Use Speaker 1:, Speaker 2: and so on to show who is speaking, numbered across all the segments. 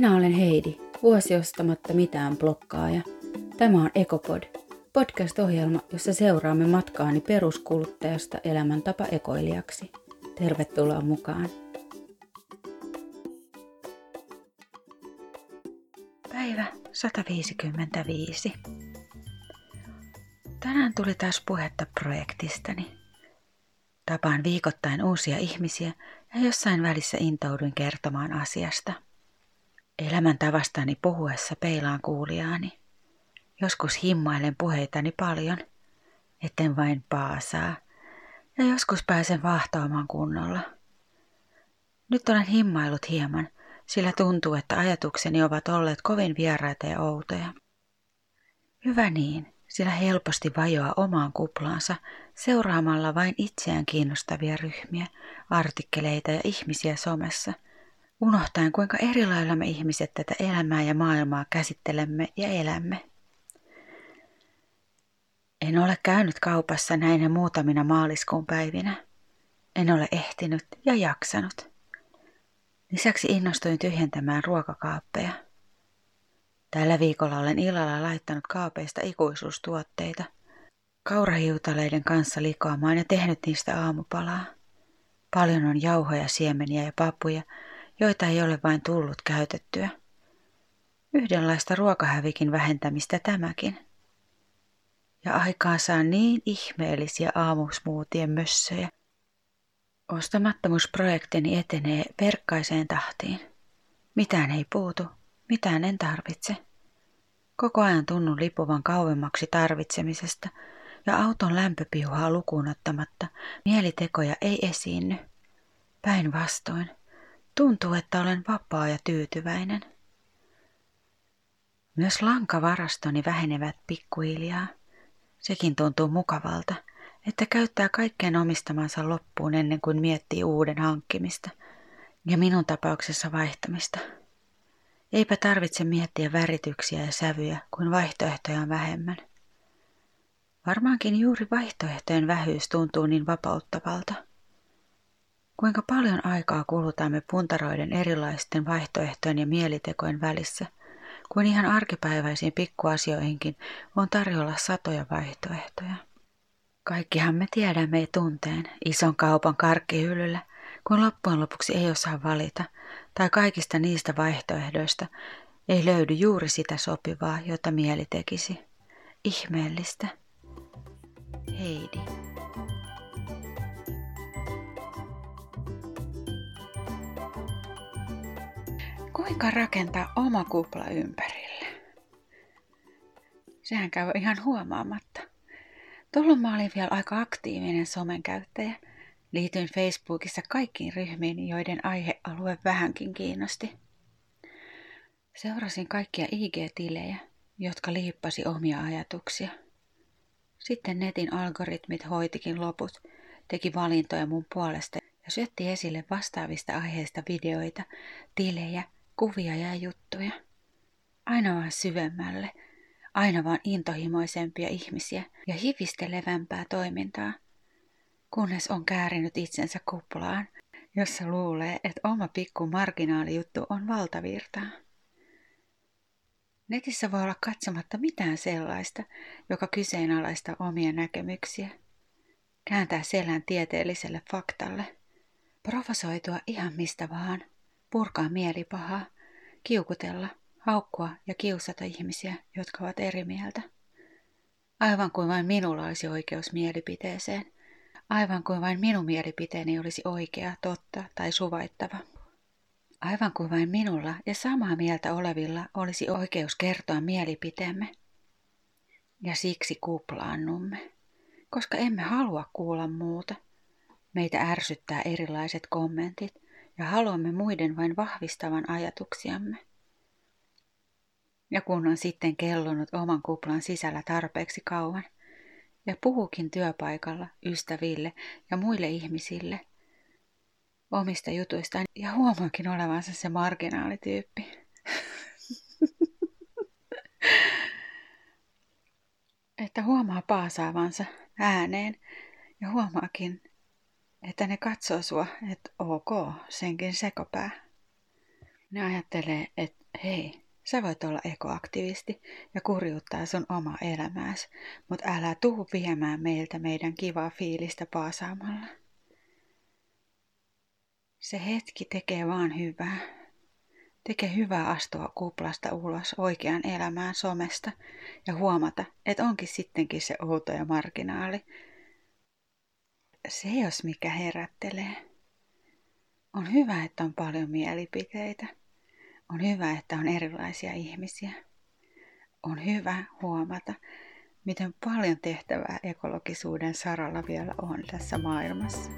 Speaker 1: Minä olen Heidi, vuosi ostamatta mitään blokkaaja. Tämä on Ekopod, podcast-ohjelma, jossa seuraamme matkaani peruskuluttajasta elämäntapa ekoilijaksi. Tervetuloa mukaan! Päivä 155. Tänään tuli taas puhetta projektistani. Tapaan viikoittain uusia ihmisiä ja jossain välissä intouduin kertomaan asiasta. Elämäntavastani puhuessa peilaan kuulijaani. Joskus himmailen puheitani paljon, etten vain paasaa, ja joskus pääsen vahtoamaan kunnolla. Nyt olen himmailut hieman, sillä tuntuu, että ajatukseni ovat olleet kovin vieraita ja outoja. Hyvä niin, sillä helposti vajoaa omaan kuplaansa seuraamalla vain itseään kiinnostavia ryhmiä, artikkeleita ja ihmisiä somessa, unohtaen kuinka eri lailla me ihmiset tätä elämää ja maailmaa käsittelemme ja elämme. En ole käynyt kaupassa näinä muutamina maaliskuun päivinä. En ole ehtinyt ja jaksanut. Lisäksi innostuin tyhjentämään ruokakaappeja – Tällä viikolla olen illalla laittanut kaapeista ikuisuustuotteita. Kaurahiutaleiden kanssa likoamaan ja tehnyt niistä aamupalaa. Paljon on jauhoja, siemeniä ja papuja, joita ei ole vain tullut käytettyä. Yhdenlaista ruokahävikin vähentämistä tämäkin. Ja aikaan saa niin ihmeellisiä aamusmuutien mössöjä. Ostamattomuusprojektini etenee verkkaiseen tahtiin. Mitään ei puutu, mitään en tarvitse. Koko ajan tunnun lipuvan kauemmaksi tarvitsemisesta ja auton lämpöpiuhaa lukuun ottamatta mielitekoja ei esiinny. Päinvastoin, tuntuu, että olen vapaa ja tyytyväinen. Myös lankavarastoni vähenevät pikkuhiljaa. Sekin tuntuu mukavalta, että käyttää kaikkeen omistamansa loppuun ennen kuin miettii uuden hankkimista ja minun tapauksessa vaihtamista. Eipä tarvitse miettiä värityksiä ja sävyjä, kun vaihtoehtoja on vähemmän. Varmaankin juuri vaihtoehtojen vähyys tuntuu niin vapauttavalta. Kuinka paljon aikaa kulutamme puntaroiden erilaisten vaihtoehtojen ja mielitekojen välissä, kun ihan arkipäiväisiin pikkuasioihinkin on tarjolla satoja vaihtoehtoja. Kaikkihan me tiedämme tunteen ison kaupan karkkihyllyllä, kun loppujen lopuksi ei osaa valita, tai kaikista niistä vaihtoehdoista ei löydy juuri sitä sopivaa, jota mieli tekisi. Ihmeellistä. Heidi. Kuinka rakentaa oma kupla ympärille? Sehän käy ihan huomaamatta. Tuolloin mä olin vielä aika aktiivinen somen käyttäjä – Liityin Facebookissa kaikkiin ryhmiin, joiden aihealue vähänkin kiinnosti. Seurasin kaikkia IG-tilejä, jotka liippasi omia ajatuksia. Sitten netin algoritmit hoitikin loput, teki valintoja mun puolesta ja syötti esille vastaavista aiheista videoita, tilejä, kuvia ja juttuja. Aina vaan syvemmälle, aina vaan intohimoisempia ihmisiä ja hivistelevämpää toimintaa – kunnes on käärinyt itsensä kuplaan, jossa luulee, että oma pikku marginaalijuttu on valtavirtaa. Netissä voi olla katsomatta mitään sellaista, joka kyseenalaista omia näkemyksiä. Kääntää selän tieteelliselle faktalle. Provosoitua ihan mistä vaan. Purkaa mielipahaa. Kiukutella, haukkua ja kiusata ihmisiä, jotka ovat eri mieltä. Aivan kuin vain minulla olisi oikeus mielipiteeseen – aivan kuin vain minun mielipiteeni olisi oikea, totta tai suvaittava. Aivan kuin vain minulla ja samaa mieltä olevilla olisi oikeus kertoa mielipiteemme. Ja siksi kuplaannumme, koska emme halua kuulla muuta. Meitä ärsyttää erilaiset kommentit ja haluamme muiden vain vahvistavan ajatuksiamme. Ja kun on sitten kellonut oman kuplan sisällä tarpeeksi kauan – ja puhukin työpaikalla ystäville ja muille ihmisille omista jutuistaan ja huomaakin olevansa se marginaalityyppi. että huomaa paasaavansa ääneen ja huomaakin, että ne katsoo sua, että ok, senkin sekopää. Ne ajattelee, että Hei, sä voit olla ekoaktivisti ja kurjuuttaa sun oma elämääsi, mutta älä tuu viemään meiltä meidän kivaa fiilistä paasaamalla. Se hetki tekee vaan hyvää. Tekee hyvää astua kuplasta ulos oikeaan elämään somesta ja huomata, että onkin sittenkin se outo ja marginaali. Se jos mikä herättelee. On hyvä, että on paljon mielipiteitä. On hyvä, että on erilaisia ihmisiä. On hyvä huomata, miten paljon tehtävää ekologisuuden saralla vielä on tässä maailmassa.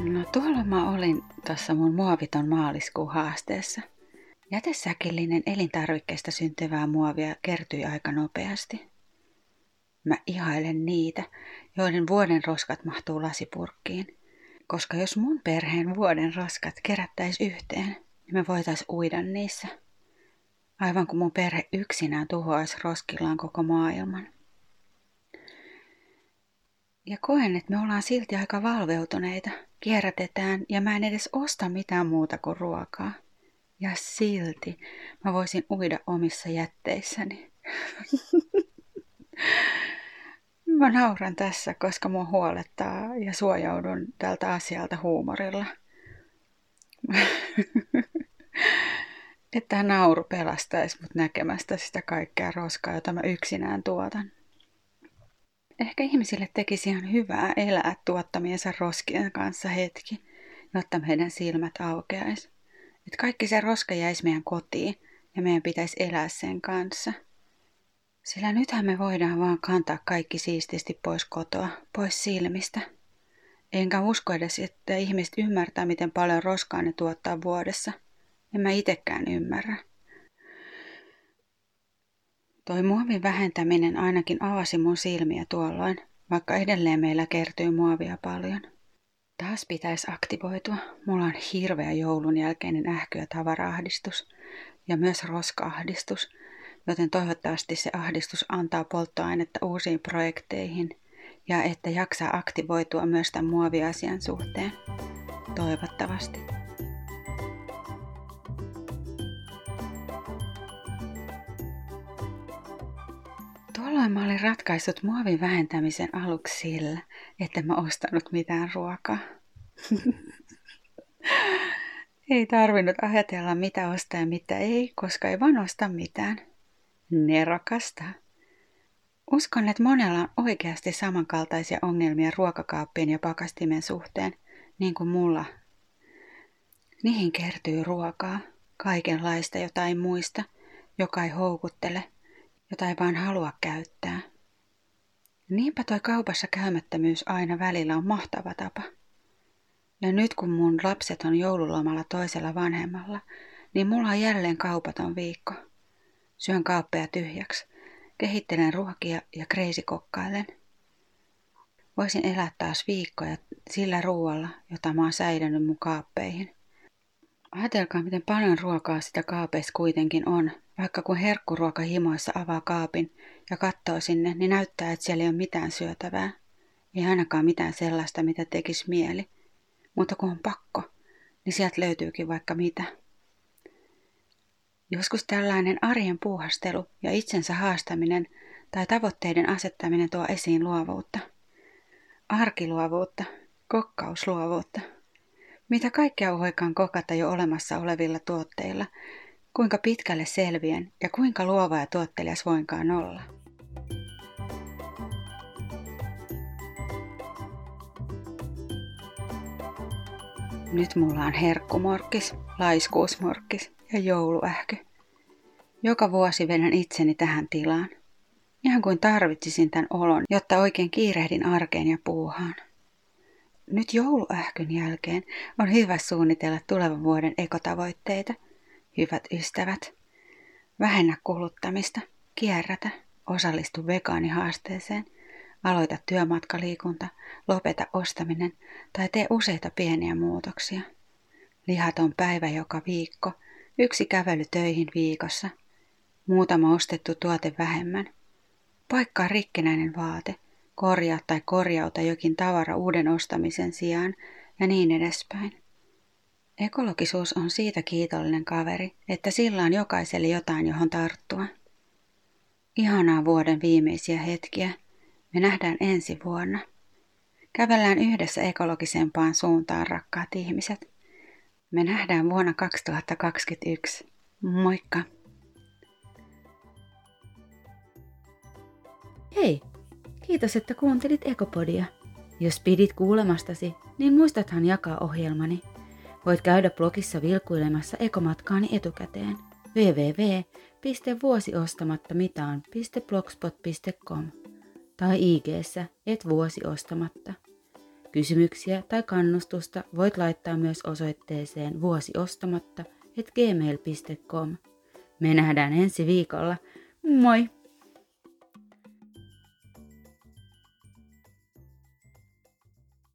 Speaker 1: No tuolla mä olin tuossa mun muoviton maaliskuun haasteessa. Jätesäkillinen elintarvikkeesta syntyvää muovia kertyi aika nopeasti. Mä ihailen niitä, joiden vuoden roskat mahtuu lasipurkkiin. Koska jos mun perheen vuoden roskat kerättäis yhteen, niin me voitais uida niissä. Aivan kuin mun perhe yksinään tuhoaisi roskillaan koko maailman. Ja koen, että me ollaan silti aika valveutuneita. Kierrätetään ja mä en edes osta mitään muuta kuin ruokaa. Ja silti mä voisin uida omissa jätteissäni. Mä nauran tässä, koska mua huolettaa ja suojaudun tältä asialta huumorilla. että nauru pelastaisi mut näkemästä sitä kaikkea roskaa, jota mä yksinään tuotan. Ehkä ihmisille tekisi ihan hyvää elää tuottamiensa roskien kanssa hetki, jotta meidän silmät aukeaisi. Että kaikki se roska jäisi meidän kotiin ja meidän pitäisi elää sen kanssa – sillä nythän me voidaan vaan kantaa kaikki siististi pois kotoa, pois silmistä. Enkä usko edes, että ihmiset ymmärtää, miten paljon roskaa ne tuottaa vuodessa. En mä itekään ymmärrä. Toi muovin vähentäminen ainakin avasi mun silmiä tuolloin, vaikka edelleen meillä kertyy muovia paljon. Taas pitäisi aktivoitua. Mulla on hirveä joulun jälkeinen ähky- ja tavaraahdistus ja myös roskaahdistus – joten toivottavasti se ahdistus antaa polttoainetta uusiin projekteihin ja että jaksaa aktivoitua myös tämän muoviasian suhteen. Toivottavasti. Tuolloin mä olin ratkaissut muovin vähentämisen aluksi sillä, että mä ostanut mitään ruokaa. ei tarvinnut ajatella mitä ostaa ja mitä ei, koska ei vaan osta mitään nerokasta. Uskon, että monella on oikeasti samankaltaisia ongelmia ruokakaappien ja pakastimen suhteen, niin kuin mulla. Niihin kertyy ruokaa, kaikenlaista, jota ei muista, joka ei houkuttele, jota ei vaan halua käyttää. Niinpä toi kaupassa käymättömyys aina välillä on mahtava tapa. Ja nyt kun mun lapset on joululomalla toisella vanhemmalla, niin mulla on jälleen kaupaton viikko – Syön kaappeja tyhjäksi. Kehittelen ruokia ja kreisikokkailen. Voisin elää taas viikkoja sillä ruoalla, jota mä oon säilynyt mun kaappeihin. Ajatelkaa, miten paljon ruokaa sitä kaapeissa kuitenkin on. Vaikka kun herkkuruoka himoissa avaa kaapin ja katsoo sinne, niin näyttää, että siellä ei ole mitään syötävää. Ei ainakaan mitään sellaista, mitä tekisi mieli. Mutta kun on pakko, niin sieltä löytyykin vaikka mitä. Joskus tällainen arjen puuhastelu ja itsensä haastaminen tai tavoitteiden asettaminen tuo esiin luovuutta. Arkiluovuutta, kokkausluovuutta. Mitä kaikkea voikaan kokata jo olemassa olevilla tuotteilla, kuinka pitkälle selvien ja kuinka luova ja tuottelias voinkaan olla. Nyt mulla on herkkumorkkis, laiskuusmorkkis ja jouluähky. Joka vuosi vedän itseni tähän tilaan. Ihan kuin tarvitsisin tämän olon, jotta oikein kiirehdin arkeen ja puuhaan. Nyt jouluähkyn jälkeen on hyvä suunnitella tulevan vuoden ekotavoitteita. Hyvät ystävät, vähennä kuluttamista, kierrätä, osallistu vegaanihaasteeseen, aloita työmatkaliikunta, lopeta ostaminen tai tee useita pieniä muutoksia. Lihaton päivä joka viikko – Yksi kävely töihin viikossa. Muutama ostettu tuote vähemmän. Paikkaa rikkinäinen vaate, korjaa tai korjauta jokin tavara uuden ostamisen sijaan ja niin edespäin. Ekologisuus on siitä kiitollinen kaveri, että sillä on jokaiselle jotain, johon tarttua. Ihanaa vuoden viimeisiä hetkiä. Me nähdään ensi vuonna. Kävellään yhdessä ekologisempaan suuntaan, rakkaat ihmiset. Me nähdään vuonna 2021. Moikka!
Speaker 2: Hei! Kiitos, että kuuntelit Ekopodia. Jos pidit kuulemastasi, niin muistathan jakaa ohjelmani. Voit käydä blogissa vilkuilemassa ekomatkaani etukäteen www.vuosiostamattamitaan.blogspot.com tai ig et vuosiostamatta. Kysymyksiä tai kannustusta voit laittaa myös osoitteeseen vuosiostamatta et gmail.com. Me nähdään ensi viikolla. Moi!